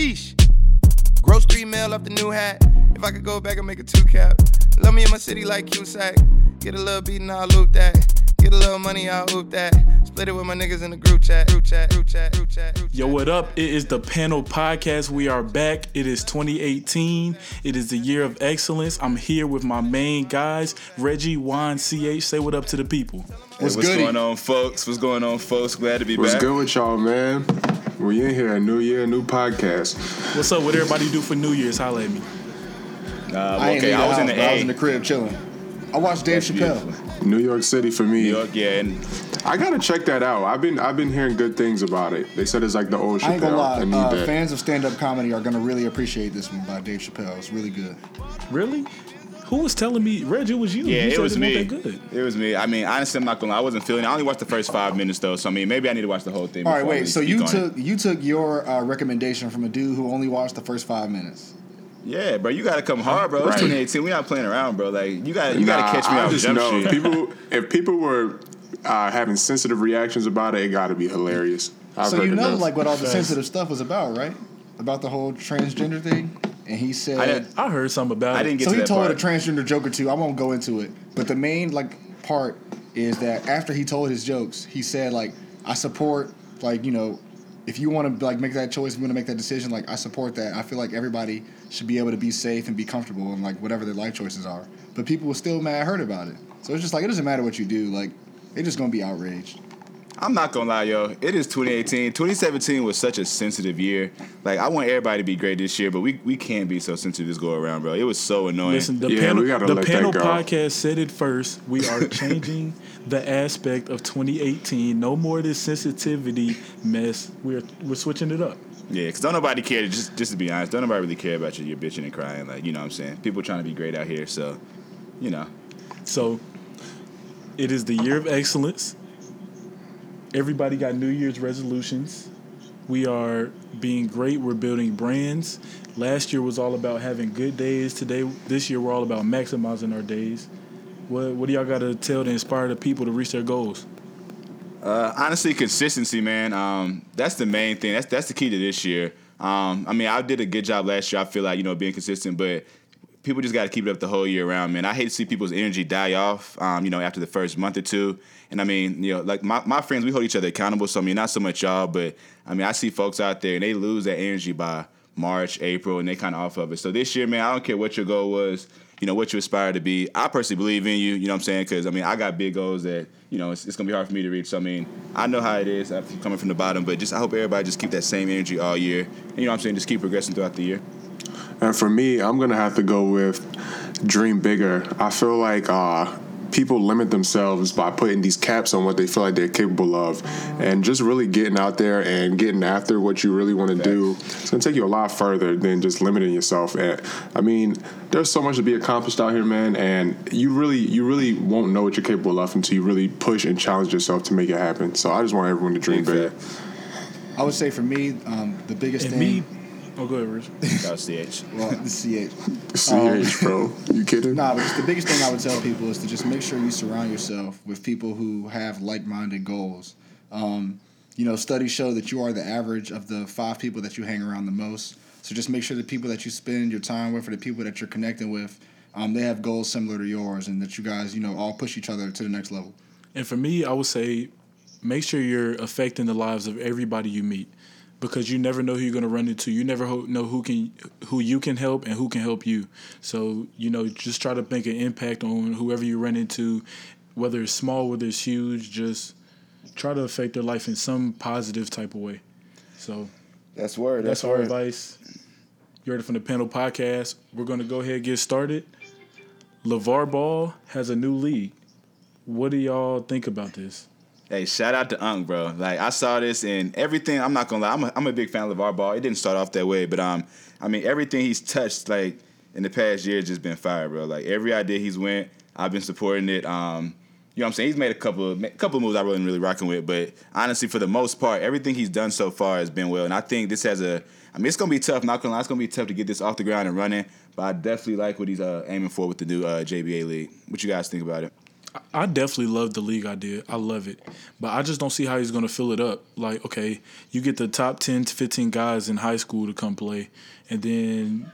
sheesh. Gross three mil off the new hat. If I could go back and make a two cap. Love me in my city like Cusack. Get a little beat and I'll loop that. Get a little money, I'll hoop that. Split it with my niggas in the group chat. Group chat, group chat, group chat. Group Yo, what up? It is the Panel Podcast. We are back. It is 2018. It is the year of excellence. I'm here with my main guys, Reggie, Juan, CH. Say what up to the people. Hey, what's goody? going on, folks? What's going on, folks? Glad to be What's back. good with y'all, man? We in here, a new year, new podcast. What's up? What everybody do for New Year's? Holla at me. Uh, I ain't okay, leave I was in the but A. I was in the crib chilling. I watched Dave That's Chappelle. beautiful. New York City for me. New York, yeah, and I gotta check that out. I've been I've been hearing good things about it. They said it's like the old I ain't gonna Chappelle. lie, I need uh, that. fans of stand-up comedy are gonna really appreciate this one by Dave Chappelle. It's really good. Really? Who was telling me? Reggie, it was you. yeah, you it said was wasn't me. That good. It was me. I mean, honestly, I'm not gonna lie. I wasn't feeling it. I only watched the first five minutes though, so I mean, maybe I need to watch the whole thing. All right, wait. So you took it. you took your uh, recommendation from a dude who only watched the first five minutes. Yeah, bro, you gotta come hard, bro. It's Right. 2018. We not playing around, bro. Like you gotta, you Nah, gotta catch me I off just know street. people. If people were uh, having sensitive reactions about it, it got to be hilarious. I've so heard you know, enough. like what all the sensitive stuff was about, right? About the whole transgender thing. And he said, I didn't, I heard something about I it. didn't get so to he that told part. a transgender joke or two. I won't go into it, but the main like part is that after he told his jokes, he said like, "I support like you know, if you want to like make that choice, if you want to make that decision, like I support that. I feel like everybody should be able to be safe and be comfortable in like whatever their life choices are. But people were still mad hurt about it. So it's just like it doesn't matter what you do, like they're just gonna be outraged. I'm not gonna lie, yo. It is 2018. 2017 was such a sensitive year. Like I want everybody to be great this year, but we we can't be so sensitive this go around, bro. It was so annoying. Listen, the Yeah, panel, we the panel podcast said it first. We are changing the aspect of 2018. No more of this sensitivity mess. We're we're switching it up. Yeah, because don't nobody care. Just just to be honest, don't nobody really care about you. You're bitching and crying. Like you know what I'm saying. People trying to be great out here, so you know. So it is the year of excellence. Everybody got New Year's resolutions. We are being great. We're building brands. Last year was all about having good days. Today, this year, we're all about maximizing our days. What What do y'all got to tell to inspire the people to reach their goals? Uh, honestly, consistency, man. Um, that's the main thing. That's that's the key to this year. Um, I mean, I did a good job last year. I feel like you know being consistent, but people just got to keep it up the whole year round, man. I hate to see people's energy die off. Um, you know, after the first month or two. And I mean, you know, like my, my friends, we hold each other accountable. So I mean, not so much y'all, but I mean, I see folks out there and they lose that energy by March, April, and they kind of off of it. So this year, man, I don't care what your goal was, you know, what you aspire to be. I personally believe in you, you know what I'm saying? Because, I mean, I got big goals that, you know, it's, it's going to be hard for me to reach. So, I mean, I know how it is after coming from the bottom, but just I hope everybody just keep that same energy all year. And, you know what I'm saying? Just keep progressing throughout the year. And for me, I'm gonna have to go with dream bigger. I feel like uh, people limit themselves by putting these caps on what they feel like they're capable of, and just really getting out there and getting after what you really want to do. It's gonna take you a lot further than just limiting yourself. And I mean, there's so much to be accomplished out here, man. And you really, you really won't know what you're capable of until you really push and challenge yourself to make it happen. So I just want everyone to dream bigger. I would say for me, um, the biggest And thing. me, oh, go ahead, Rich. Shout out CH. Well, the CH. CH, bro, you kidding? Nah, but the biggest thing I would tell people is to just make sure you surround yourself with people who have like-minded goals. Um, you know, studies show that you are the average of the five people that you hang around the most. So just make sure the people that you spend your time with, or the people that you're connecting with, um, they have goals similar to yours, and that you guys, you know, all push each other to the next level. And for me, I would say make sure you're affecting the lives of everybody you meet because you never know who you're going to run into. You never ho- know who can who you can help and who can help you. So, you know, just try to make an impact on whoever you run into, whether it's small, whether it's huge, just try to affect their life in some positive type of way. So, That's word. that's our advice. You heard it from the panel podcast. We're going to go ahead and get started. LaVar Ball has a new league. What do y'all think about this? Hey, shout out to Unk, bro. Like I saw this and everything. I'm not gonna lie. I'm a, I'm a big fan of LaVar Ball. It didn't start off that way, but um, I mean everything he's touched like in the past year has just been fire, bro. Like every idea he's went, I've been supporting it. Um, you know what I'm saying? He's made a couple of couple of moves I wasn't really rocking with, but honestly, for the most part, everything he's done so far has been well. And I think this has a. I mean, it's gonna be tough. Not gonna lie, it's gonna be tough to get this off the ground and running. But I definitely like what he's uh, aiming for with the new uh, JBA league. What you guys think about it? I definitely love the league idea. I love it. But I just don't see how he's going to fill it up. Like, okay, you get the top 10 to 15 guys in high school to come play. And then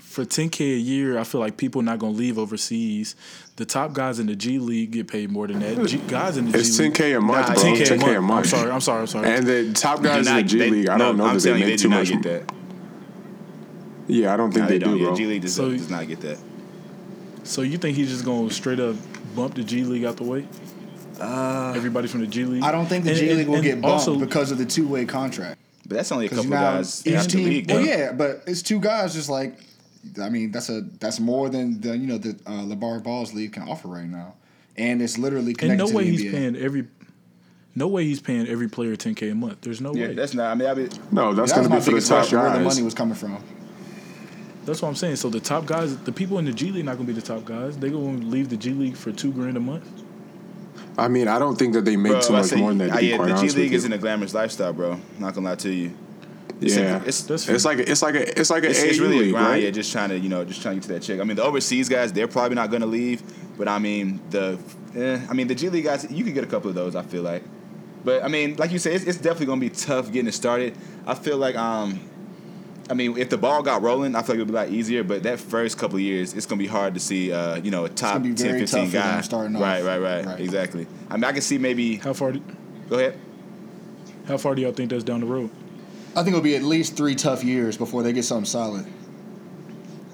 for 10K a year, I feel like people are not going to leave overseas. The top guys in the G League get paid more than that. G, guys in the It's G League. 10k a month, Nah, bro. 10K, 10k, a month. I'm sorry. I'm sorry. I'm sorry. And the top Do guys in the G they- League, I don't no, know I'm that they make do too much. get that. Yeah, I don't think No, they, they don't. do, Yeah, bro. G League does, So- does not get that. So you think he's just going to straight up bump the G League out the way? Uh, Everybody from the G League. I don't think the And- G and- League will and get bumped also, because of the two way contract. But that's only a Because couple now guys each in the team, league. well, though. yeah, but it's two guys. Just like, I mean, that's a that's more than the you know the uh, LaVar Balls League can offer right now, and it's literally And no to way the he's NBA. paying every. No way he's paying every player 10k a month. There's no Yeah, way. that's not. I mean, I mean, No, that's that going to be for the top question: where the money was coming from. That's what I'm saying. So the top guys, the people in the G League, not gonna be the top guys. They gonna leave the G League for two grand a month. I mean, I don't think that they make bro, too I much say, more than that. To ah, yeah, the G League isn't a glamorous lifestyle, bro. Not gonna lie to you. It's a- Yeah, it's- That's it's like a, it's like a it's like a It's, it's AU really a league, grind, right? yeah. Just trying to, you know, just trying to get to that check. I mean, the overseas guys, they're probably not going to leave, but I mean, the, eh, I mean, the G League guys, you could get a couple of those. I feel like, but I mean, like you said, it's, it's definitely going to be tough getting it started. I feel like, um, I mean, if the ball got rolling, I feel like it would be a lot easier. But that first couple of years, it's going to be hard to see, uh, you know, a top gonna 10, 15 tough guy. starting off. Right, right, right, Right. Exactly. I mean, I can see maybe. How far? Do, Go ahead. how far do y'all think that's down the road? I think it'll be at least three tough years before they get something solid.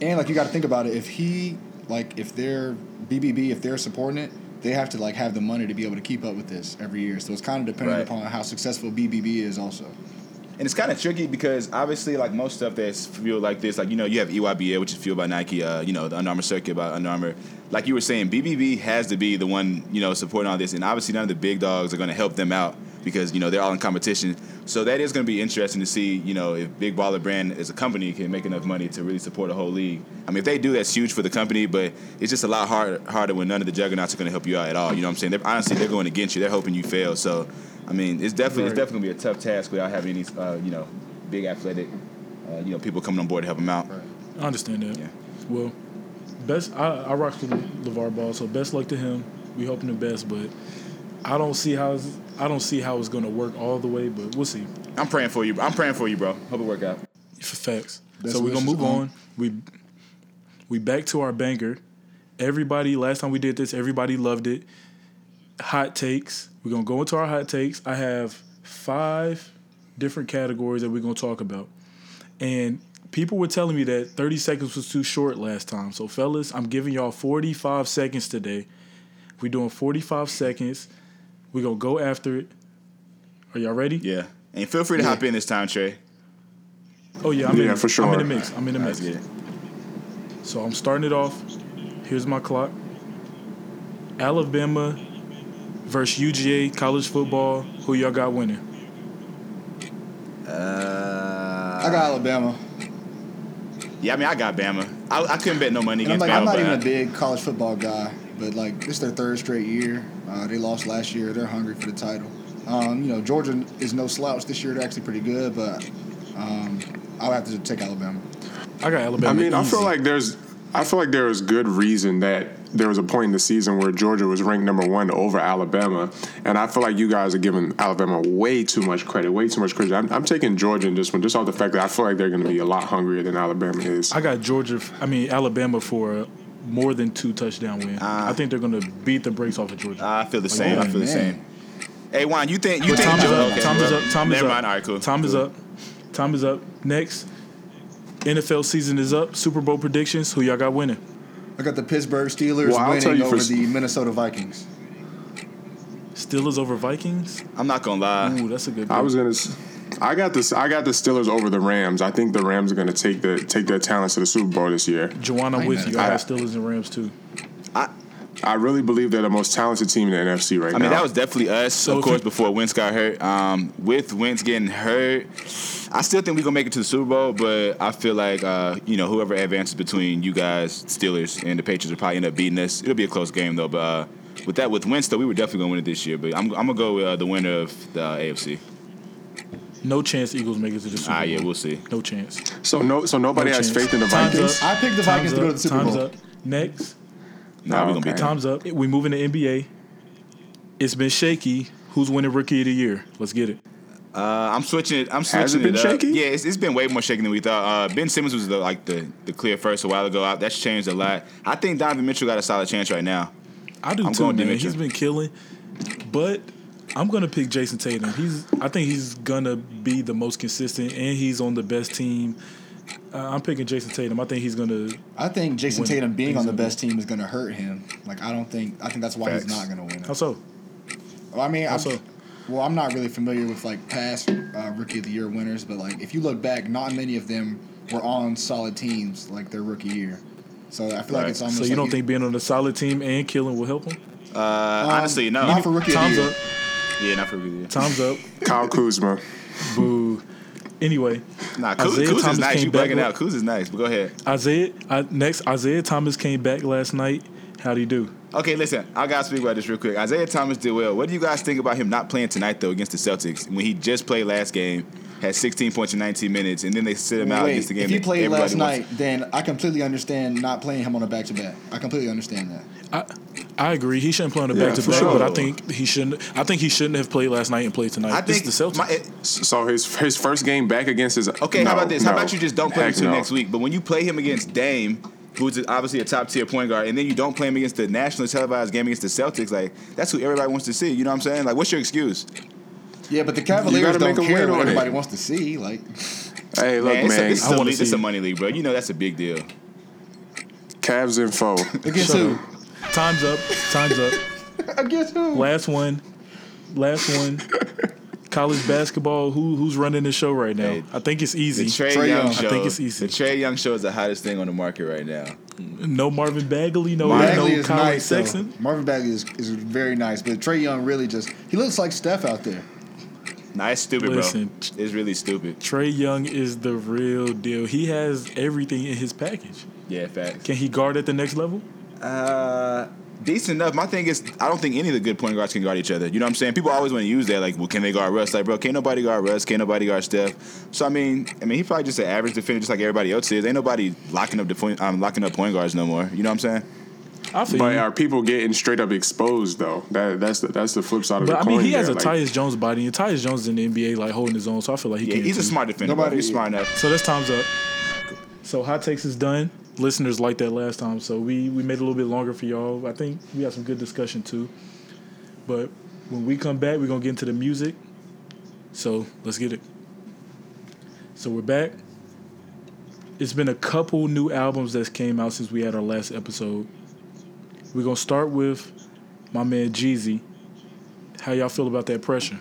And like you got to think about it, if he like if they're BBB, if they're supporting it, they have to like have the money to be able to keep up with this every year. So it's kind of dependent Right. upon how successful BBB is also. And it's kind of tricky because obviously, like most stuff that's fueled like this, like you know, you have EYBA, which is fueled by Nike. Uh, you know, the Under Armour circuit by Under Armour. Like you were saying, BBB has to be the one you know supporting all this, and obviously none of the big dogs are going to help them out because you know they're all in competition. So that is going to be interesting to see. You know, if Big Baller Brand as a company can make enough money to really support a whole league. I mean, if they do, that's huge for the company, but it's just a lot harder harder when none of the juggernauts are going to help you out at all. You know what I'm saying? They're, honestly, they're going against you. They're hoping you fail. So, I mean, it's definitely it's definitely going to be a tough task without having any uh, you know big athletic uh, you know people coming on board to help them out. I understand that. Yeah. Well, best. I, I rock with LaVar Ball, so best luck to him. We hoping the best, but I don't see how I don't see how it's gonna work all the way, but we'll see. I'm praying for you. I'm praying for you, bro. Hope it work out. For facts. Best so we're gonna move um, on. We we back to our banker. Everybody, last time we did this, everybody loved it. Hot takes. We're gonna go into our hot takes. I have five different categories that we're gonna talk about. And people were telling me that 30 seconds was too short last time. So fellas, I'm giving y'all 45 seconds today. We're doing 45 seconds. We're gonna go after it. Are y'all ready? Yeah, and feel free to hop in this time, Trey. Oh yeah, I'm Yeah, in. for sure. I'm in the mix. I'm in the mix. get. So I'm starting it off. Here's my clock. Alabama versus UGA college football. Who y'all got winning? Uh, I got Alabama, yeah, I mean, I got Bama. I, I couldn't bet no money and I'm like Bama. I'm not even I- a big college football guy, but like this is their third straight year. Uh, they lost last year. They're hungry for the title. Um, you know, Georgia is no slouch this year. They're actually pretty good, but um, I'll have to take Alabama. I got Alabama. I mean, I feel like there's, I feel like there is good reason that there was a point in the season where Georgia was ranked number one over Alabama, and I feel like you guys are giving Alabama way too much credit, way too much credit. I'm, I'm taking Georgia in this one, just off the fact that I feel like they're going to be a lot hungrier than Alabama is. I got Georgia. I mean Alabama for a more than two touchdown win. Ah. I think they're gonna beat the brakes off of Georgia. I feel the same. I feel the same. Hey, Juan, you think you But think time is Georgia- up. okay, time is well, up. Time is never up. mind. All right, cool. Time is up. Time is up. Next, NFL season is up. Super Bowl predictions. Who y'all got winning? I got the Pittsburgh Steelers Well, I'll tell winning you for over s- the Minnesota Vikings. Steelers over Vikings. I'm not gonna lie. Ooh, that's a good. I was gonna. S- I got this. I got the Steelers over the Rams. I think the Rams are going to take the take their talents to the Super Bowl this year. Juwan, I'm I with ain't you. I mad. got Steelers and Rams too. I really believe they're the most talented team in the NFC right now. I now. mean, that was definitely us, So of course, before Wentz got hurt. Um, with Wentz getting hurt, I still think we're gonna make it to the Super Bowl, but I feel like uh, you know whoever advances between you guys, Steelers, and the Patriots will probably end up beating us. It'll be a close game though, but uh, with that, with Wentz though, we were definitely gonna win it this year. But I'm, I'm gonna go with uh, the winner of the uh, AFC. No chance Eagles make it to the Super Bowl. Ah, Bowl. yeah, we'll see. No chance. so no. So nobody No has chance. faith in the Time's Vikings. up. I picked the Time's Vikings to go up. to the Super Time's Bowl. up. Next, Nah, we're gonna beat okay. them. Time's up. We moving to NBA. It's been shaky. Who's winning Rookie of the Year? Let's get it. Uh, I'm switching it. I'm switching Has it been up. shaky? Yeah, it's, it's been way more shaky than we thought. Uh, ben Simmons was the, like the, the clear first a while ago. Uh, That's changed a lot. I think Donovan Mitchell got a solid chance right now. I do I'm too, going man. Dimitri. He's been killing, but I'm gonna pick Jayson Tatum. He's. I think he's gonna be the most consistent, and he's on the best team. Uh, I'm picking Jayson Tatum. I think he's gonna. I think Jason Win. Tatum being on the best team is going to hurt him. Like I don't think I think that's why he's not going to win. It. How so? Well, I mean, How I'm, so? well, I'm not really familiar with like past uh, rookie of the year winners, but like if you look back, not many of them were on solid teams like their rookie year. So I feel Right. like it's almost. So you like don't think being on a solid team and killing will help him? Uh, honestly, no. not for rookie of the year. up. Yeah, not for really. Time's up. Kyle Kuzma. Boo. Anyway, Nah, Kuz, Isaiah Kuz is nice. came You back bugging out. Kuz is nice, but go ahead. Isaiah. Uh, next, Isaiah Thomas came back last night. How'd he do? Okay, listen, I gotta speak about this real quick. Isaiah Thomas did well. What do you guys think about him not playing tonight though against the Celtics when he just played last game, had 16 points in 19 minutes, and then they sit him out Wait, against the game? if he played everybody last wants- night, then I completely understand not playing him on a back to back. I completely understand that. I I agree. He shouldn't play on the back to back, but I think he shouldn't. I think he shouldn't have played last night and played tonight. I this think is the Celtics. my- it- So his his first game back against his. Okay, no, how about this? How about you just don't play him Heck until no. next week? But when you play him against Dame, who's obviously a top tier point guard, and then you don't play him against the nationally televised game against the Celtics, like that's who everybody wants to see. You know what I'm saying? Like, what's your excuse? Yeah, but the Cavaliers don't care win what on it. everybody wants to see. Like, Hey, look, man, man. it's, a, it's, I a, wanna league, it's see- a money league, bro. You know that's a big deal. Cavs info. against who? Up. Time's up. Time's up. Against who? Last one. Last one. College basketball. Who who's running the show right now? Hey, I think it's easy. The easy. Trae Young Young. show. I think it's easy. The Trae Young show is the hottest thing on the market right now. no Marvin Bagley. No Bagley no is Colin nice. though. Marvin Bagley is, is very nice, but Trae Young really just he looks like Steph out there. Nah, it's stupid, Listen. bro. It's really stupid. Trae Young is the real deal. He has everything in his package. Yeah, facts. Can he guard at the next level? Uh, decent enough. My thing is, I don't think any of the good point guards can guard each other. You know what I'm saying? People always want to use that, like, well, can they guard Russ? Like, bro, can't nobody guard Russ? Can't nobody guard Steph? So I mean, I mean, he probably just an average defender, just like everybody else is. Ain't nobody locking up the point, um, locking up point guards no more. You know what I'm saying? I feel But you. are people getting straight up exposed though? That that's the that's the flip side of But the I coin. mean, he has a there. Like, Tyus Jones body, and Tyus Jones is in the NBA, like holding his own. So I feel like he Yeah, can. he's a too. smart defender. Nobody's smart enough. So this time's up. So hot takes is done. Listeners liked that last time, so we we made it a little bit longer for y'all. I think we had some good discussion too. But when we come back, we're gonna get into the music. So let's get it. So we're back. It's been a couple new albums that came out since we had our last episode. We're gonna start with my man Jeezy. How y'all feel about that pressure?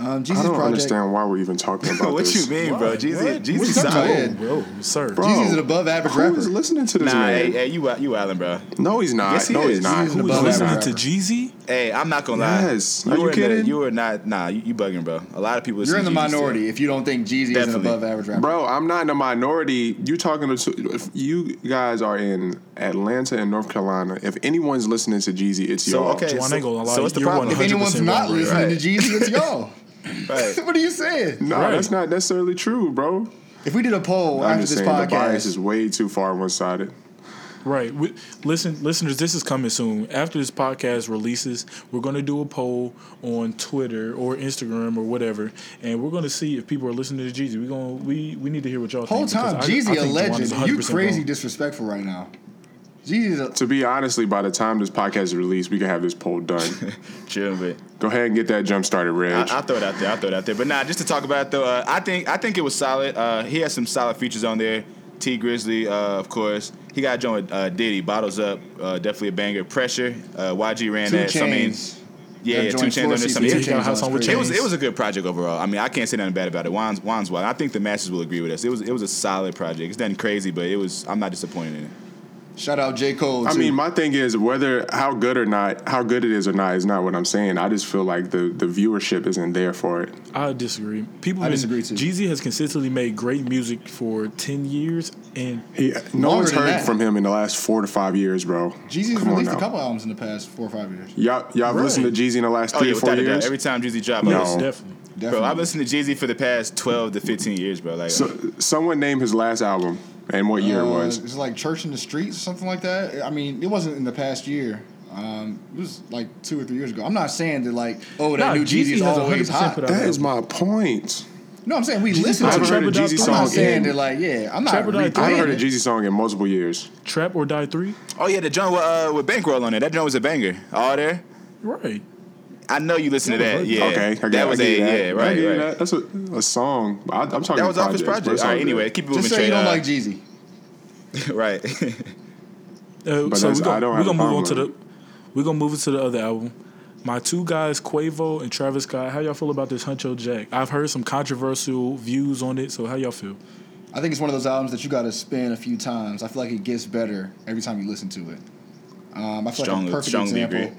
Um, I don't Project. understand why we're even talking about this. what this. you mean, bro? What? Jeezy, What? Jeezy What you talking solid. about? Whoa, sir. Bro, Jeezy's an above average who rapper. is listening to this Nah, man? hey, hey, you you wildin', bro. No, he's not. Yes, he no, is. he's not. He's Who is above listening average to. Jeezy? Hey, I'm not gonna lie. Yes. You Are you were in the- kidding? you were not. Nah, you, you bugging, bro. A lot of people. Are. You're in the listen to Jeezy still. minority if you don't think Jeezy is an above average rapper. Bro, I'm not in a minority. You talking to if you guys are in Atlanta and North Carolina. If anyone's listening to Jeezy, it's So, y'all. okay. Juan, I ain't gonna lie. So what's the problem? if anyone's not listening to Jeezy, it's y'all. Right. what are you saying? No, Right. that's not necessarily true, bro. If we did a poll I'm after just this saying the bias is way too far one sided. Right. We, listen, listeners, this is coming soon. After this podcast releases, we're going to do a poll on Twitter or Instagram or whatever, and we're going to see if people are listening to Jeezy. We're going. We we need to hear what y'all whole think. time because I- I Jeezy think a legend. You crazy wrong. disrespectful right now. Jeezy's a, To be honestly, by the time this podcast is released, we can have this poll done. Chill, but Go ahead and get that jump started, Reg. I, I'll throw it out there. I'll throw it out there. But nah, just to talk about it though, uh, I think I think it was solid. Uh, he has some solid features on there. Tee Grizzley, uh, of course. He got joined with uh, Diddy. Bottles up, uh, definitely a banger. Pressure. Uh, YG ran two that. So, I mean, yeah, yeah, 2 Chainz on floor there. So, I mean, Yeah, 2 Chainz on on it was it was a good project overall. I mean, I can't say nothing bad about it. Juan's, Juan's wild. I think the masses will agree with us. It was it was a solid project. It's nothing crazy, but it was. I'm not disappointed in it. Shout out J Cole. I too. mean, my thing is whether how good or not, how good it is or not is not what I'm saying. I just feel like the the viewership isn't there for it. I disagree. People. I been- disagree, too. Jeezy has consistently made great music for ten years, and He, no one's heard that. from him in the last four to five years, bro. Jeezy's Come released a couple albums in the past four or five years. Y'all, y'all have listened to Jeezy in the last Oh three yeah, or four without a doubt. years. Every time Jeezy dropped, I No. listen. definitely. Bro, Definitely. I've listened to Jeezy for the past 12 to 15 years, bro. Like, so, someone name his last album. And what year Uh, it was. It's like Church in the Streets something like that. I mean, it wasn't in the past year. Um, it was like two or three years ago. I'm not saying that like, oh, that Nah, new Jeezy song is Jeezy has always 100% hot. put out That an is album. my point. No, I'm saying we listen I to haven't heard a it. Trap or Jeezy Die I'm not song saying in. that like, yeah, I'm not. Trap or Die three. I haven't heard a it. Jeezy song in multiple years. Trap or Die Three. Oh yeah, the joint with, uh, with Bankroll on it. That joint was a banger. All there. Right. I know you listen to that. Yeah. Okay, I that was I get a that. yeah, right, right. that. That's a, a song. I, I'm talking. That was off his project. All right. all Anyway, keep it moving Just say you don't uh, like Jeezy. right. Uh, But so we're gonna, we gonna move on to the we're gonna move into the other album. My two guys, Quavo and Travis Scott. How y'all feel about this Huncho Jack? I've heard some controversial views on it. So how y'all feel? I think it's one of those albums that you got to spin a few times. I feel like it gets better every time you listen to it. Um, I feel Strongly- like a perfect example. agree.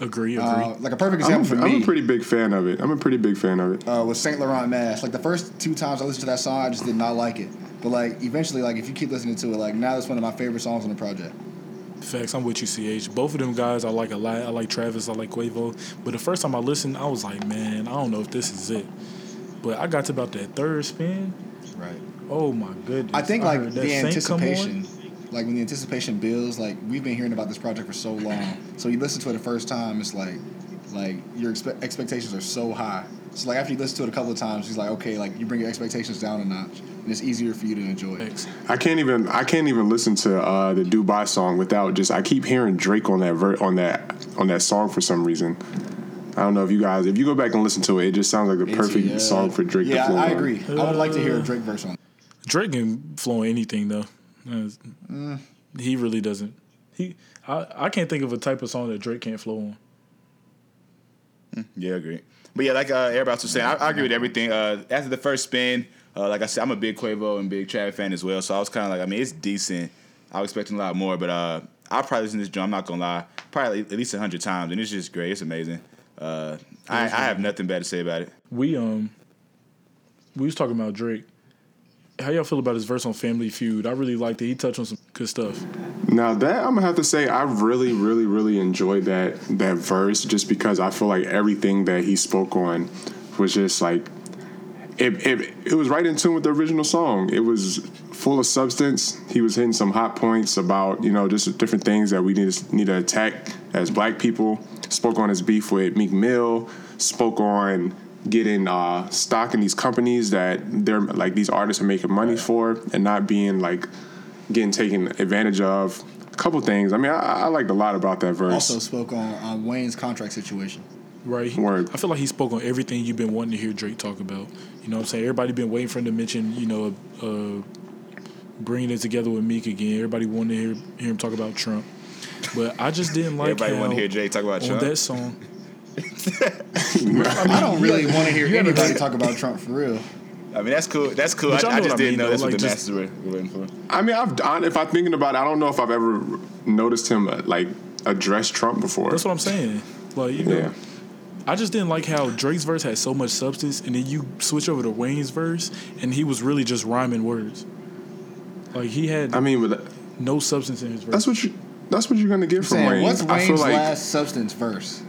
Agree, agree. Uh, like a perfect I'm, example a, for I'm me a pretty big fan of it. I'm a pretty big fan of it. uh, was Saint Laurent Mask, Like the first two times I listened to that song, I just did not like it. But like eventually, like if you keep listening to it, like now it's one of my favorite songs on the project. Facts. I'm with you, Ch. Both of them guys I like a lot. I like Travis. I like Quavo. But the first time I listened, I was like, man, I don't know if this is it. But I got to about that third spin. Right. Oh my goodness! I think heard like that the Saint come on. anticipation, like when the anticipation builds, like we've been hearing about this project for so long. So you listen to it the first time, it's like, like your expe- expectations are so high. So like after you listen to it a couple of times, it's like okay, like you bring your expectations down a notch, and it's easier for you to enjoy it. I can't even I can't even listen to uh, the Dubai song without just I keep hearing Drake on that ver- on that on that song for some reason. I don't know if you guys if you go back and listen to it, it just sounds like the It's- perfect yeah. song for Drake Yeah, to flow I, I on. agree. I would like to hear a Drake verse on. it. Drake can flow on anything though. Mm. He really doesn't. He I, I can't think of a type of song that Drake can't flow on. Yeah, I agree. But yeah, like uh, everybody else was saying, I, I agree with everything. Uh, after the first spin, uh, like I said, I'm a big Quavo and big Travis fan as well. So I was kind of like, I mean, it's decent. I was expecting a lot more, but uh, I'll probably listen to this drum. I'm not gonna lie, probably at least hundred times, and it's just great. It's amazing. Uh, I, I have nothing bad to say about it. We um we was talking about Drake. How y'all feel about his verse on Family Feud? I really liked it. He touched on some good stuff. Now that I'm gonna have to say, I really, really, really enjoyed that that verse just because I feel like everything that he spoke on was just like it. It, it was right in tune with the original song. It was full of substance. He was hitting some hot points about you know just different things that we need to, need to attack as Black people. Spoke on his beef with Meek Mill. Spoke on getting uh, stock in these companies that they're like these artists are making money for and not being like getting taken advantage of. A couple things. I mean, I, I liked a lot about that verse. Also spoke on, on Wayne's contract situation. Right. Word. I feel like he spoke on everything you've been wanting to hear Drake talk about. You know what I'm saying? Everybody been waiting for him to mention, you know, uh, bringing it together with Meek again. Everybody wanted to hear, hear him talk about Trump. But I just didn't like Everybody how want to hear Jay talk about on Trump. that song. I don't really want to hear you anybody talk about Trump for real. I mean, that's cool. That's cool. I, I just what I didn't mean, know though, that's like what the just- masses were were waiting for. I mean, I've done. If I'm thinking about it, I don't know if I've ever noticed him uh, like address Trump before. That's what I'm saying. Like, you know, Yeah. I just didn't like how Drake's verse had so much substance, and then you switch over to Wayne's verse, and he was really just rhyming words. Like he had I mean, but no substance in his verse. that's what you. That's what you're gonna get from Saying, Wayne. what's I feel Wayne's like last substance verse?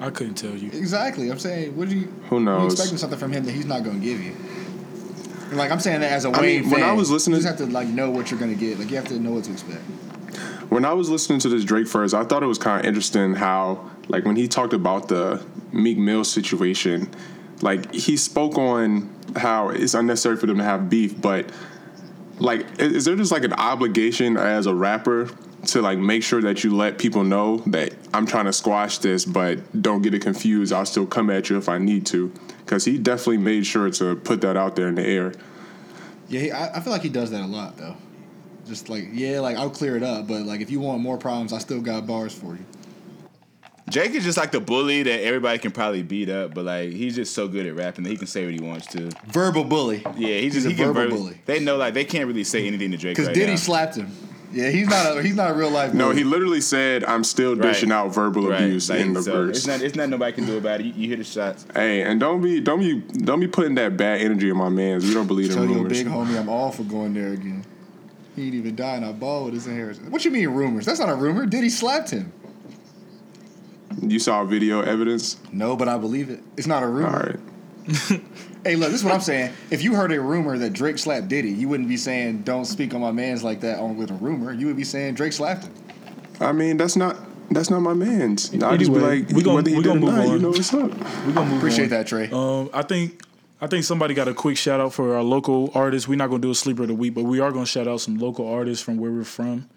I couldn't tell you. Exactly. I'm saying, what do you? Who knows? You knows? expecting something from him that he's not going to give you? And, Like I'm saying that as a I Wayne mean, when I was listening- you just have to like know what you're going to get. Like you have to know what to expect. when I was listening to this Drake first, I thought it was kind of interesting how, like, when he talked about the Meek Mill situation, like he spoke on how it's unnecessary for them to have beef, but like, is there just like an obligation as a rapper to like make sure that you let people know that I'm trying to squash this, but don't get it confused. I'll still come at you if I need to, because he definitely made sure to put that out there in the air. Yeah, he, I, I feel like he does that a lot though. Just like yeah, like I'll clear it up, but like if you want more problems, I still got bars for you. Jake is just like the bully that everybody can probably beat up, but like he's just so good at rapping that he can say what he wants to. Verbal bully. Yeah, he's just a he can verbal verbally- bully. They know like they can't really say anything to Drake Because right Diddy now. slapped him. Yeah, he's not a he's not a real life. No, bully. he literally said, "I'm still Right. dishing out verbal Right, abuse like, in the so verse." It's not it's not nobody can do about it. You, you hear the shots. Hey, and don't be don't be don't be putting that bad energy in my man's. We don't believe in rumors. Tell your rumors. big homie I'm all for going there again. He ain't even die and I ball with his inheritance. What you mean rumors? That's not a rumor. Diddy slapped him. You saw video evidence. No, but I believe it. It's not a rumor. All right. hey, look, this is what I'm saying. If you heard a rumor that Drake slapped Diddy, you wouldn't be saying "Don't speak on my man's like that" on with a rumor. You would be saying Drake slapped him. I mean, that's not that's not my man's. I just be like, we gon- whether he we did or gonna move not, you know what's up. We're gonna move Appreciate on. that, Trey. Um, I think I think somebody got a quick shout out for our local artists. We're not gonna do a sleeper of the week, but we are gonna shout out some local artists from where we're from.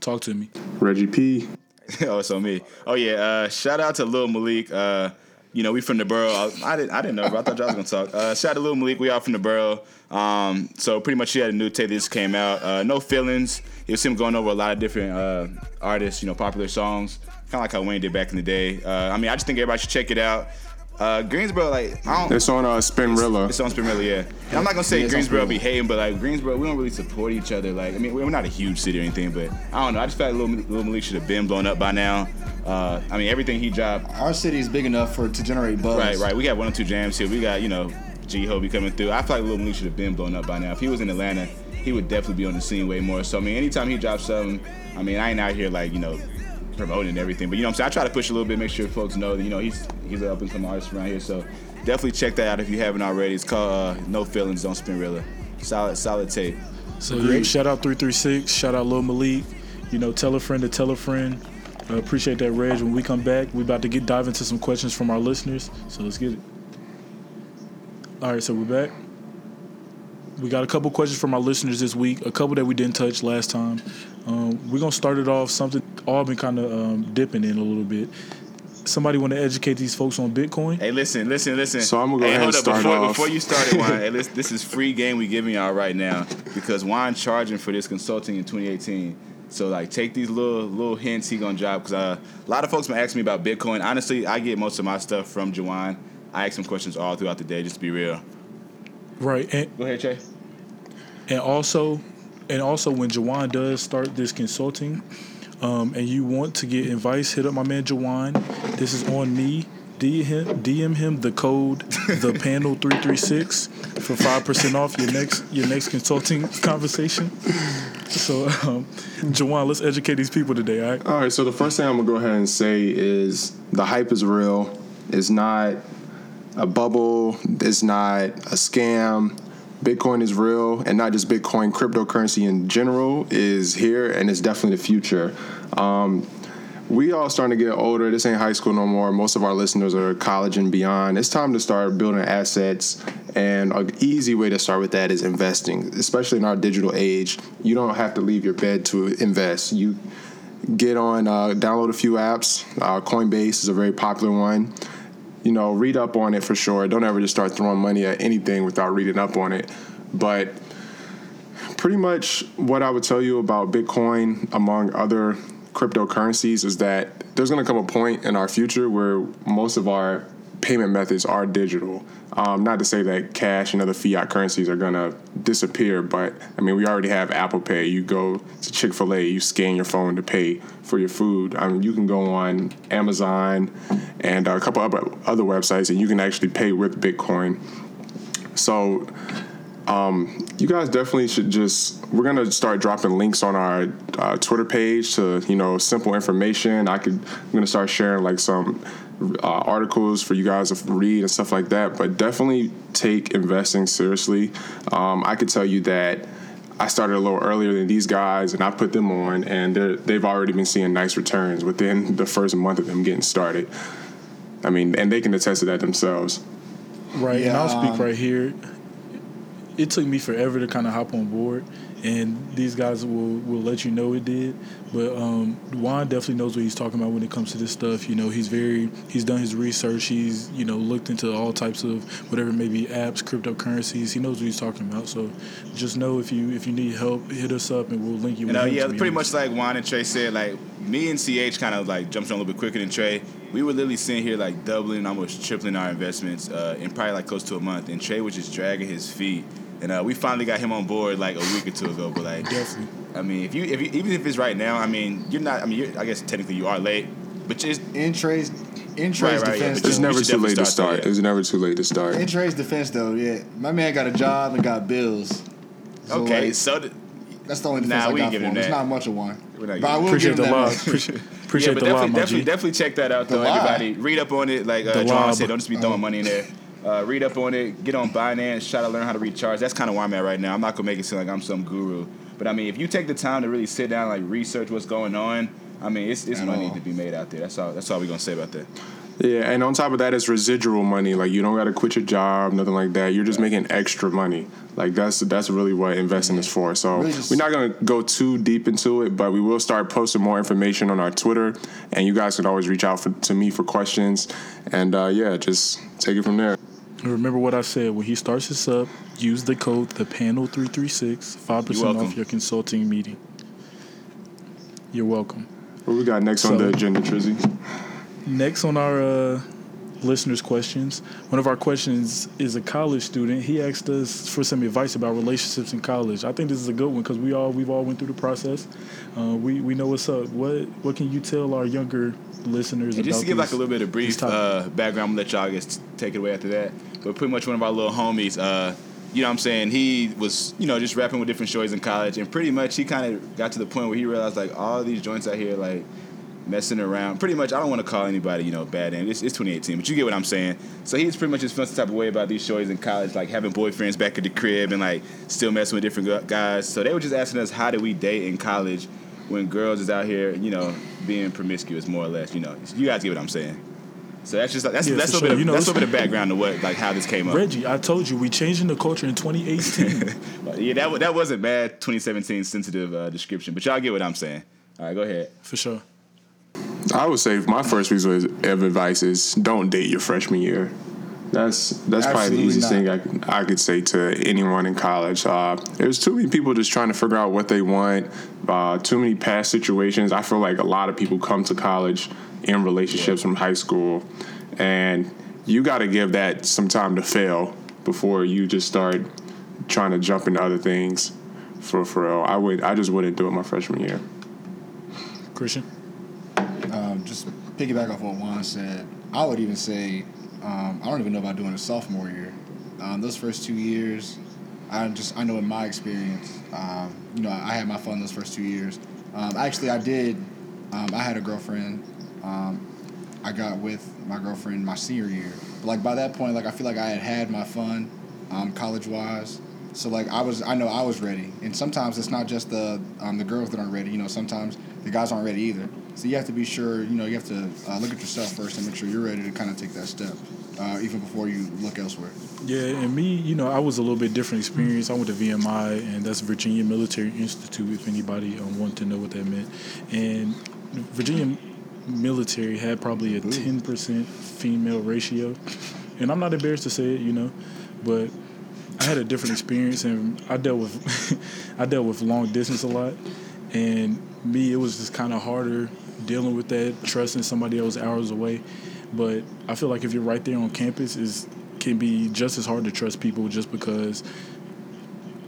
Talk to me. Reggie P. oh, it's on me. Oh yeah. Uh, shout out to Lil Malik. Uh, you know, we from the borough. I, I didn't. I didn't know. I thought y'all was gonna talk. Uh, shout out to Lil Malik. We all from the borough. Um, so pretty much, he had a new tape that just came out. Uh, no feelings. It was him going over a lot of different uh, artists. You know, popular songs. Kind of like how Wayne did back in the day. Uh, I mean, I just think everybody should check it out. Uh, Greensboro, like I don't. It's on uh, Spinrilla. It's on Spinrilla, yeah. And I'm not gonna say Yeah, Greensboro Spinrilla. be hating, but like Greensboro, we don't really support each other. Like, I mean, we're not a huge city or anything, but I don't know. I just feel like Lil, Lil Malik should have been blown up by now. Uh, I mean, everything he dropped. Our city is big enough for to generate buzz. Right, right. We got one or two jams here. We got you know G Hobie coming through. I feel like Lil Malik should have been blown up by now. If he was in Atlanta, he would definitely be on the scene way more. So I mean, anytime he drops something, I mean, I ain't out here like you know promoting and everything, but you know what I'm saying. I try to push a little bit, make sure folks know that you know he's he's an up and coming artist around here. So definitely check that out if you haven't already. It's called uh, No Feelings on Spinrilla. Solid, solid tape. So yeah, shout out three three six. Shout out Lil Malik. You know, tell a friend to tell a friend. Uh, appreciate that, Reg. When we come back, we about to get dive into some questions from our listeners. So let's get it. All right, so we're back. We got a couple questions from our listeners this week. A couple that we didn't touch last time. Um, we're gonna start it off something all been kind of um, dipping in a little bit. Somebody want to educate these folks on Bitcoin? Hey, listen, listen, listen. So I'ma go hey, ahead hold and up start before, off. before you start it, Juan. hey, listen, this is free game we giving y'all right now because Juan charging for this consulting in 2018. So like, take these little little hints he gonna drop because uh, a lot of folks been asking me about Bitcoin. Honestly, I get most of my stuff from Juwan. I ask him questions all throughout the day, just to be real. Right. And Go ahead, Trey. And also, and also when Jawan does start this consulting, um, and you want to get advice, hit up my man Jawan. This is on me. DM him, DM him the code the panel three three six for five percent off your next your next consulting conversation. So, um, Jawan, let's educate these people today. All right. All right, so the first thing I'm gonna go ahead and say is the hype is real. It's not a bubble. It's not a scam. Bitcoin is real, and not just Bitcoin. Cryptocurrency in general is here, and it's definitely the future. Um, we all starting to get older. This ain't high school no more. Most of our listeners are college and beyond. It's time to start building assets, and an easy way to start with that is investing, especially in our digital age. You don't have to leave your bed to invest. You get on, uh, download a few apps. Uh, Coinbase is a very popular one. You know, read up on it for sure. Don't ever just start throwing money at anything without reading up on it. But pretty much what I would tell you about Bitcoin, among other cryptocurrencies, is that there's going to come a point in our future where most of our payment methods are digital. Um, not to say that cash and other fiat currencies are to disappear, but I mean, we already have Apple Pay. You go to Chick fil A, you scan your phone to pay for your food. I mean, you can go on Amazon and a couple other other websites, and you can actually pay with Bitcoin. So, um, you guys definitely should just. We're gonna start dropping links on our uh, Twitter page to you know simple information. I could. I'm gonna start sharing like some uh, articles for you guys to read and stuff like that. But definitely take investing seriously. Um, I could tell you that. I started a little earlier than these guys, and I put them on, and they're- they've already been seeing nice returns within the first month of them getting started. I mean, and they can attest to that themselves. Right, and I'll speak um, right here. It took me forever to kind of hop on board, and these guys will, will let you know it did. But um, Juan definitely knows what he's talking about when it comes to this stuff. You know, he's very he's done his research. He's you know looked into all types of whatever maybe apps, cryptocurrencies. He knows what he's talking about. So just know if you if you need help, hit us up and we'll link you. You with know, him, yeah, pretty honest. much like Juan and Trey said, like me and CH kind of like jumped on a little bit quicker than Trey. We were literally sitting here like doubling, almost tripling our investments uh, in probably like close to a month, and Trey was just dragging his feet. And uh, we finally got him on board like a week or two ago. But like, Definitely. I mean, if you, if you even if it's right now, I mean, you're not. I mean, you're, I guess technically you are late, but just In Trey's, in Trey's Right, right, yeah, defense, but It's never too late definitely to start start. there. It's never too late to start. in Trey's defense though, yeah, my man got a job and got bills. So, okay. like, so th- that's the only defense Nah, I we got ain't for him. him It's not much of one, but I will appreciate give the him that love. much. Appreciate, yeah, appreciate but the love, definitely, my definitely, definitely check that out The though. lob. Everybody, read up on it. Like uh, John said, don't just be throwing money in there. Uh, read up on it, get on Binance, try to learn how to recharge. That's kind of where I'm at right now. I'm not gonna make it seem like I'm some guru, but I mean, if you take the time to really sit down, like research what's going on, I mean, it's, it's money all. to be made out there. That's all. That's all we're gonna say about that. Yeah, and on top of that, it's residual money. Like you don't got to quit your job, nothing like that. You're just making extra money. Like that's that's really what investing is for. So Really just- we're not gonna go too deep into it, but we will start posting more information on our Twitter, and you guys can always reach out for, to me for questions. And uh, yeah, just take it from there. And remember what I said when he starts this up. Use the code the panel three three six five You're percent off your consulting meeting. You're welcome. What we got next on the agenda, Trizzy? Next on our uh, listeners' questions, one of our questions is a college student. He asked us for some advice about relationships in college. I think this is a good one because we all we've all went through the process. Uh, we we know what's up. What what can you tell our younger listeners And just about to give like a little bit of brief uh, background, I'm gonna let y'all just take it away after that. But pretty much one of our little homies, uh, you know what I'm saying, he was, you know, just rapping with different shorties in college and pretty much he kind of got to the point where he realized like all these joints out here like messing around. Pretty much I don't want to call anybody, you know, bad name. It's, it's 2018, but you get what I'm saying. So he's pretty much just feeling some type of way about these shorties in college, like having boyfriends back at the crib and like still messing with different guys. So they were just asking us how do we date in college when girls is out here, you know, being promiscuous more or less, you know. You guys get what I'm saying. So that's just like that's Yeah, that's a for little bit of, You know, that's a little bit of background to what like how this came up. Reggie, I told you we changing the culture in 2018. Yeah, that that wasn't bad 2017 sensitive uh, description, but y'all get what I'm saying. All right, go ahead. for sure. I would say my first piece of of advice is don't date your freshman year. That's that's probably the easiest not. thing I, could- I could say to anyone in college. Uh, there's too many people just trying to figure out what they want. Uh, too many past situations. I feel like a lot of people come to college in relationships from high school, and you got to give that some time to fail before you just start trying to jump into other things. For for real, I would I just wouldn't do it my freshman year. Christian. um, just piggyback off what Juan said, I would even say um, I don't even know about doing a sophomore year. Um, those first two years, I just I know in my experience, um, you know, I had my fun those first two years. Um, actually, I did. Um, I had a girlfriend. Um, I got with my girlfriend my senior year. But like by that point, like I feel like I had had my fun, college wise. So like I was, I know I was ready. And sometimes it's not just the the girls that aren't ready. You know, sometimes the guys aren't ready either. So you have to be sure. You know, you have to uh, look at yourself first and make sure you're ready to kind of take that step, uh, even before you look elsewhere. Yeah, and me, you know, I was a little bit different experience. I went to VMI, and that's Virginia Military Institute. If anybody um, wanted to know what that meant, and Virginia Military had probably a ten percent female ratio, and I'm not embarrassed to say it, you know, but I had a different experience, and I dealt with I dealt with long distance a lot, and me, it was just kind of harder dealing with that, trusting somebody else hours away. But I feel like if you're right there on campus, is can be just as hard to trust people just because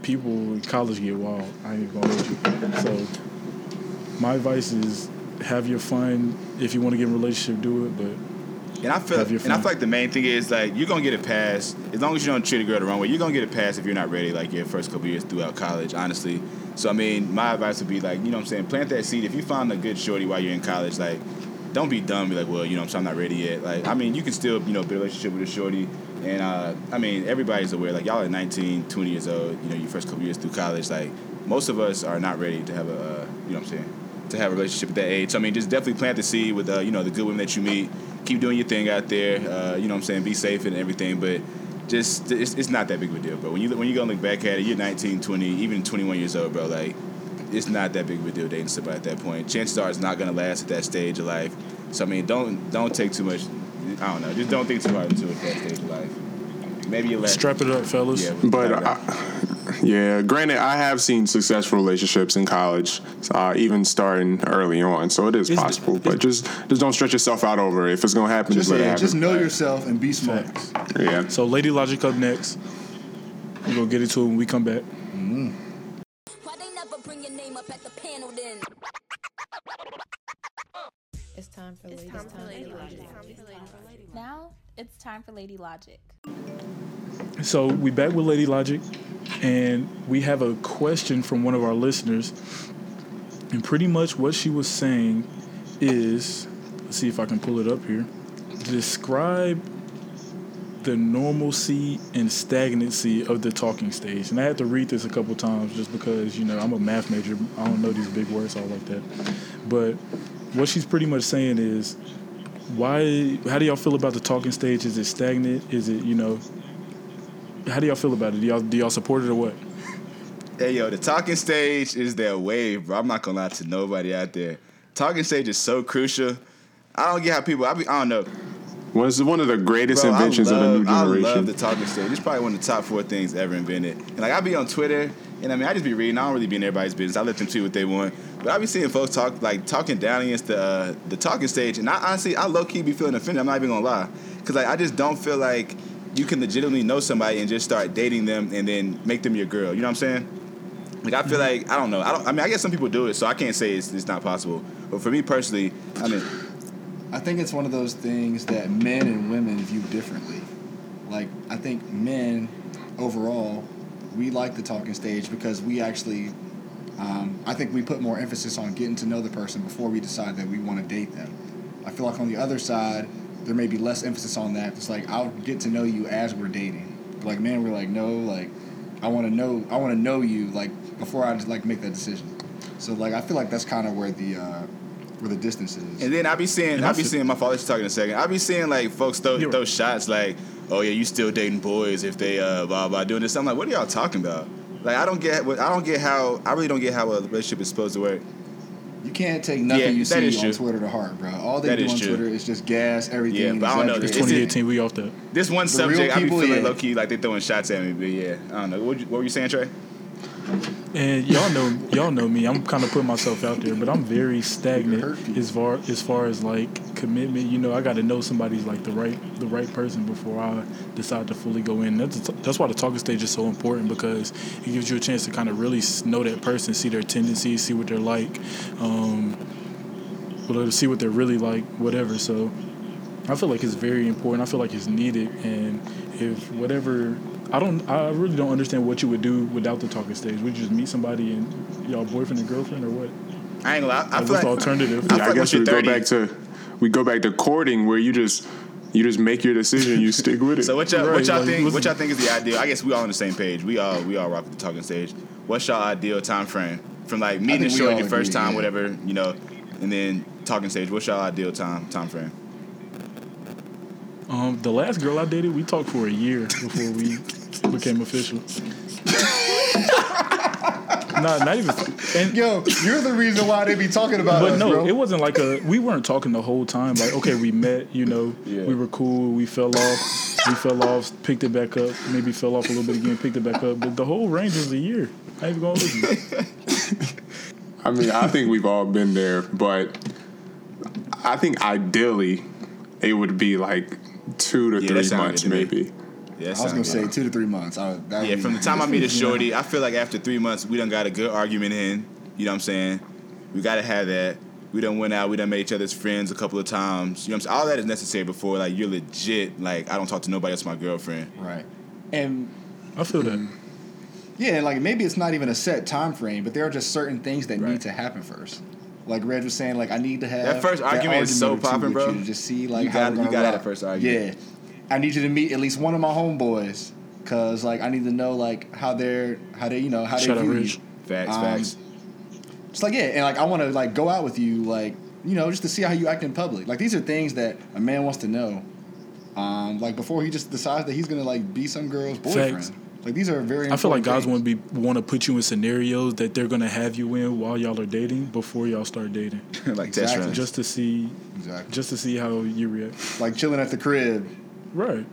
people in college get wild. I ain't even gonna hold you. So my advice is have your fun. If you want to get in a relationship, do it. But And I feel Have your and I feel like the main thing is like you're gonna get it past as long as you don't treat a girl the wrong way. You're gonna get it past if you're not ready like your first couple years throughout college. Honestly, so I mean, my advice would be like you know what I'm saying plant that seed. If you find a good shorty while you're in college, like don't be dumb. Be like, well, you know, I'm, I'm not ready yet. Like, I mean, you can still you know build a relationship with a shorty. And uh, I mean, everybody's aware. Like y'all are 19, 20 years old. You know, your first couple years through college. Like most of us are not ready to have a uh, you know what I'm saying to have a relationship at that age. So I mean, just definitely plant the seed with uh, you know the good women that you meet. Keep doing your thing out there. Uh, you know what I'm saying? Be safe and everything, but just it's, it's not that big of a deal, bro. When you when you go look back at it, you're 19, 20, even 21 years old, bro. Like it's not that big of a deal dating somebody at that point. Chances are it's not gonna last at that stage of life. So I mean, don't don't take too much. I don't know. Just don't think too hard into it at that stage of life. Maybe you last. strap it up, fellas. Yeah, But right, right. I, yeah, granted, I have seen successful relationships in college, uh, even starting early on. So it is It's- possible. But just just don't stretch yourself out over it. If it's gonna happen, just, Just, let it happen. just know yourself and be smart. Facts. yeah. So Lady Logic up next. We're gonna get into it when we come back. Why they never bring your name up at the panel then? It's time for ladies. Time for lady logic. Now it's time for Lady Logic. So we back with Lady Logic, and we have a question from one of our listeners. And pretty much what she was saying is, let's see if I can pull it up here. Describe the normalcy and stagnancy of the talking stage. And I had to read this a couple times just because, you know, I'm a math major. I don't know these big words all like that. But what she's pretty much saying is why how do y'all feel about the talking stage? Is it stagnant? Is it, you know, how do y'all feel about it? Do y'all do y'all support it or what? Hey yo, the talking stage is their wave, bro. I'm not gonna lie to nobody out there. Talking stage is so crucial. I don't get how people. I, be, I don't know. Well, it's one of the greatest Bro, inventions love, of the new generation. I love the talking stage. It's probably one of the top four things ever invented. And like I be on Twitter, and I mean I just be reading. I don't really be in everybody's business. I let them see what they want. But I be seeing folks talk like talking down against the uh, the talking stage, and I honestly I low key be feeling offended. I'm not even gonna lie, because like I just don't feel like you can legitimately know somebody and just start dating them and then make them your girl. You know what I'm saying? Like I feel like I don't know. I don't. I mean I guess some people do it, so I can't say it's, it's not possible. But for me personally, I mean I think it's one of those things that men and women view differently. Like I think men overall, we like the talking stage because we actually, um, I think we put more emphasis on getting to know the person before we decide that we want to date them. I feel like on the other side, there may be less emphasis on that. It's like I'll get to know you as we're dating. Like man, we're like no, like I want to know, I want to know you like before I just like make that decision. So like I feel like that's kind of where the uh, where the distance is. And then I be seeing, I be seeing my father's talking in a second. I be seeing like folks throw throw right. shots like, oh yeah, you still dating boys if they uh blah blah doing this. I'm like, what are y'all talking about? Like I don't get, what I don't get how I really don't get how a relationship is supposed to work. You can't take nothing Yeah, you see true. on Twitter to heart, bro. All they That do is on true. Twitter is just gas everything. Yeah, but I don't know. It's 2018. We off that. This one The subject, I be feeling yeah. low key like they throwing shots at me. But yeah, I don't know. What, what were you saying, Trey? And y'all know y'all know me. I'm kind of putting myself out there, but I'm very stagnant as far as far as like commitment. You know, I got to know somebody's like the right the right person before I decide to fully go in. That's that's why the talking stage is so important because it gives you a chance to kind of really know that person, see their tendencies, see what they're like, um, see what they're really like, whatever. So I feel like it's very important. I feel like it's needed, and if whatever. I don't. I really don't understand what you would do without the talking stage. Would you just meet somebody and y'all boyfriend and girlfriend, or what? I ain't gonna lie. I Like, feel like alternative? I Yeah, feel I guess we you're go back to we go back to courting where you just you just make your decision, you stick with it. So what y'all, what y'all like, think? What y'all think is the ideal? I guess we all on the same page. We all we all rock with the talking stage. What's y'all ideal time frame from like meeting think we shorty all the first agree, time, yeah. whatever you know, and then talking stage? What's y'all ideal time time frame? Um, the last girl I dated, we talked for a year before we became official. nah, not even. And, Yo, you're the reason why they be talking about it. but us, no, bro. it wasn't like a. We weren't talking the whole time. Like, okay, we met. You know, Yeah. we were cool. We fell off. We fell off. Picked it back up. Maybe fell off a little bit again. Picked it back up. But the whole range was a year. I ain't gonna listen. I mean, I think we've all been there, but I think ideally it would be like two to Yeah, three months, good me. maybe. Yeah, I was gonna say two to three months. I, that Yeah, from the time I meet a shorty, I feel like after three months, we done got a good argument in. You know what I'm saying? We gotta have that. We done went out. We done made each other's friends a couple of times. You know what I'm saying? All that is necessary before like you're legit. Like I don't talk to nobody else. My girlfriend. right, and I feel that. Mm-hmm. yeah, and like maybe it's not even a set time frame, but there are just certain things that Right. need to happen first. Like Reg was saying, like I need to have That first argument is so popping, bro. You to just see like You how gotta- we're you gotta have rock. that first argument. Yeah, I need you to meet at least one of my homeboys, cause like I need to know like how they're how they you know how Shout they out view Rich. you. Facts, Um, facts. It's like yeah, and like I want to like go out with you, like you know, just to see how you act in public. Like these are things that a man wants to know. Um, like before he just decides that he's gonna like be some girl's boyfriend. Facts. Like these are very. I feel like guys want to be want to put you in scenarios that they're gonna have you in while y'all are dating before y'all start dating, like exactly. just to see exactly just to see how you react. like chilling at the crib. Right.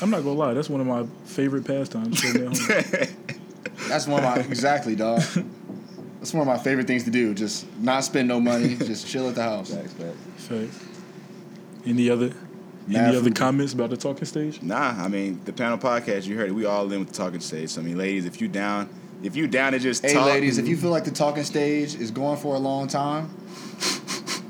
I'm not gonna lie. That's one of my favorite pastimes. at home. That's one of my exactly dog. That's one of my favorite things to do. Just not spend no money. just chill at the house. Facts, facts. Facts. Any other Mad any other frugal. comments about the talking stage? Nah, I mean the panel podcast. You heard it. We all in with the talking stage. So I mean, ladies, if you down, if you down to just Hey, talk, ladies, if you feel like the talking stage is going for a long time,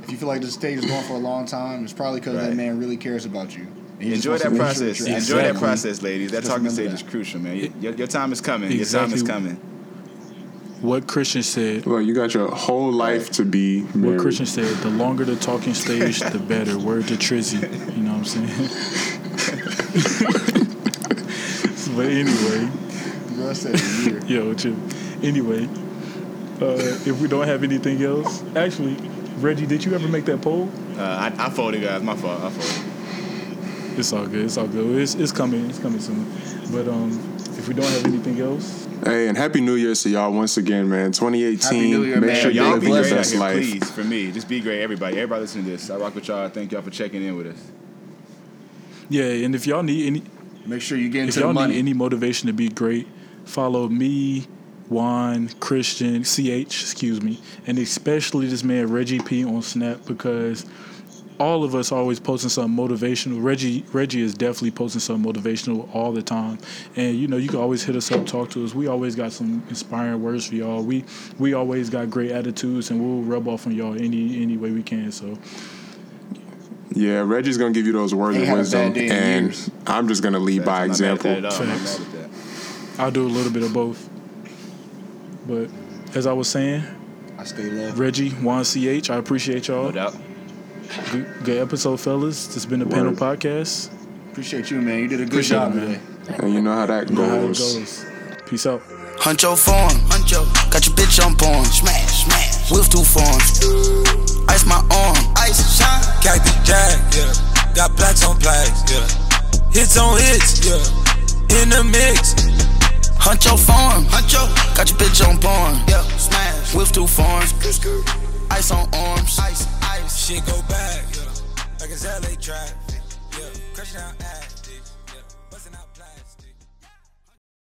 if you feel like the stage is going for a long time, it's probably because Right. that man really cares about you. And he enjoy that make sure process. you're Enjoy that process, ladies. That Just talking stage that. is crucial, man. Your, your time is coming. Your time is coming. What Christian said. Well, you got your whole life to be What. Christian said. The longer the talking stage, the better. Word to Trizzy. You know what I'm saying? but anyway, Girl said a year. yo, chill. Anyway, uh, if we don't have anything else, actually, Reggie, did you ever make that poll? Uh, I, I folded, guys. My fault. I folded. It's all good. It's all good. It's, it's coming. It's coming soon. But um, if we don't have anything else, Hey, and happy New Year to y'all once again, man. 2018. Happy New Year, Make man. sure you Y'all live be your great out best here, life. please. For me, just be great, everybody. Everybody listen to this. I rock with y'all. Thank y'all for checking in with us. yeah. And if y'all need any, Make sure you get if into the y'all money. need any motivation to be great, follow me, Wahn, Christian, CH, excuse me, and especially this man Reggie P on Snap because all of us always posting something motivational. Reggie Reggie is definitely posting something motivational all the time. And you know, you can always hit us up, talk to us. We always got some inspiring words for y'all. We we always got great attitudes and we'll rub off on y'all any any way we can. So Yeah, Reggie's gonna give you those words Ain't of wisdom, bad day in and years. I'm just gonna lead by I'm not mad at example. that at all. I'm not Facts. mad at that. I'll do a little bit of both. But as I was saying, I stay low. Reggie, Wahn CH, I appreciate y'all. No doubt. Good, good episode, fellas. This has been the panel podcast. Appreciate you, man. You did a good Appreciate job it, man. today. And you know how that You know how it goes. goes. Peace out. Huncho form, Huncho. Got your bitch on porn. Smash, smash. With two forms. Ice my arm. Ice shine. Cactus Jack, yeah. Got blacks on plaques, yeah. Hits on hits, yeah. In the mix. Huncho form. Huncho. Got your bitch on porn. Yeah, smash. With two forms. Ice on arms. Ice, ice. Shit go back. Like it's LA trap, yeah. Crushing out ass.